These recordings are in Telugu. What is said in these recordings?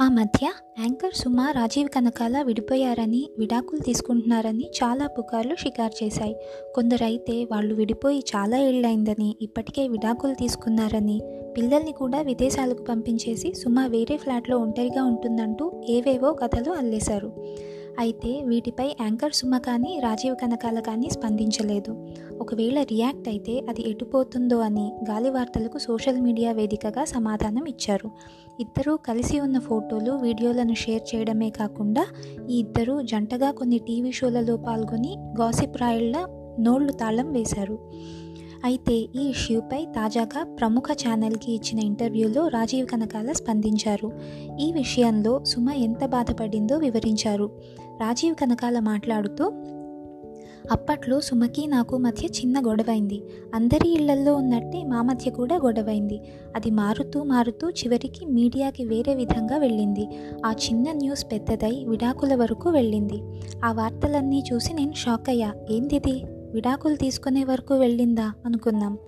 ఆ మధ్య యాంకర్ సుమ రాజీవ్ కనకాల విడిపోయారని విడాకులు తీసుకుంటున్నారని చాలా పుకార్లు షికారు చేశాయి. కొందరైతే వాళ్ళు విడిపోయి చాలా ఏళ్ళైందని ఇప్పటికే విడాకులు తీసుకున్నారని పిల్లల్ని కూడా విదేశాలకు పంపించేసి సుమ వేరే ఫ్లాట్లో ఒంటరిగా ఉంటుందంటూ ఏవేవో కథలు అల్లేశారు. అయితే వీటిపై యాంకర్ సుమ కానీ రాజీవ్ కనకాల కానీ స్పందించలేదు. ఒకవేళ రియాక్ట్ అయితే అది ఎటుపోతుందో అని గాలి వార్తలకు సోషల్ మీడియా వేదికగా సమాధానం ఇచ్చారు. ఇద్దరూ కలిసి ఉన్న ఫోటోలు వీడియోలను షేర్ చేయడమే కాకుండా ఈ ఇద్దరూ జంటగా కొన్ని టీవీ షోలలో పాల్గొని గాసిప్ రాయళ్ళ నోళ్ళు తాళం వేశారు. అయితే ఈ ఇష్యూపై తాజాగా ప్రముఖ ఛానల్కి ఇచ్చిన ఇంటర్వ్యూలో రాజీవ్ కనకాల స్పందించారు. ఈ విషయంలో సుమ ఎంత బాధపడిందో వివరించారు. రాజీవ్ కనకాల మాట్లాడుతూ అప్పట్లో సుమకి నాకు మధ్య చిన్న గొడవైంది. అందరి ఇళ్ళల్లో ఉన్నట్టే మా మధ్య కూడా గొడవైంది. అది మారుతూ మారుతూ చివరికి మీడియాకి వేరే విధంగా వెళ్ళింది. ఆ చిన్న న్యూస్ పెద్దదై విడాకుల వరకు వెళ్ళింది. ఆ వార్తలన్నీ చూసి నేను షాక్ అయ్యా ఏందిది? విడాకులు తీసుకునే వరకు వెళ్ళిందా అనుకున్నాం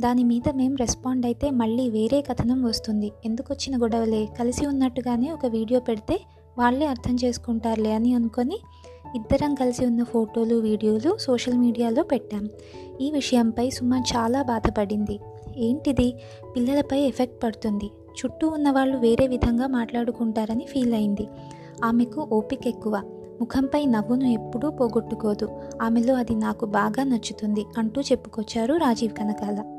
దాని మీద మేం రెస్పాండ్ అయితే మళ్ళీ వేరే కథనం వస్తుంది. ఎందుకు వచ్చిన గొడవలే? కలిసి ఉన్నట్టుగానే ఒక వీడియో పెడితే వాళ్ళే అర్థం చేసుకుంటారులే అని అనుకొని ఇద్దరం కలిసి ఉన్న ఫోటోలు వీడియోలు సోషల్ మీడియాలో పెట్టాం. ఈ విషయంపై సుమ చాలా బాధపడింది. ఏంటిది? పిల్లలపై ఎఫెక్ట్ పడుతుంది. చుట్టూ ఉన్న వాళ్ళు వేరే విధంగా మాట్లాడుకుంటారని ఫీల్ అయింది. ఆమెకు ఓపిక ఎక్కువ. ముఖంపై నవ్వును ఎప్పుడూ పోగొట్టుకోదు. ఆమెలో అది నాకు బాగా నచ్చుతుంది అంటూ చెప్పుకొచ్చారు రాజీవ్ కనకాల.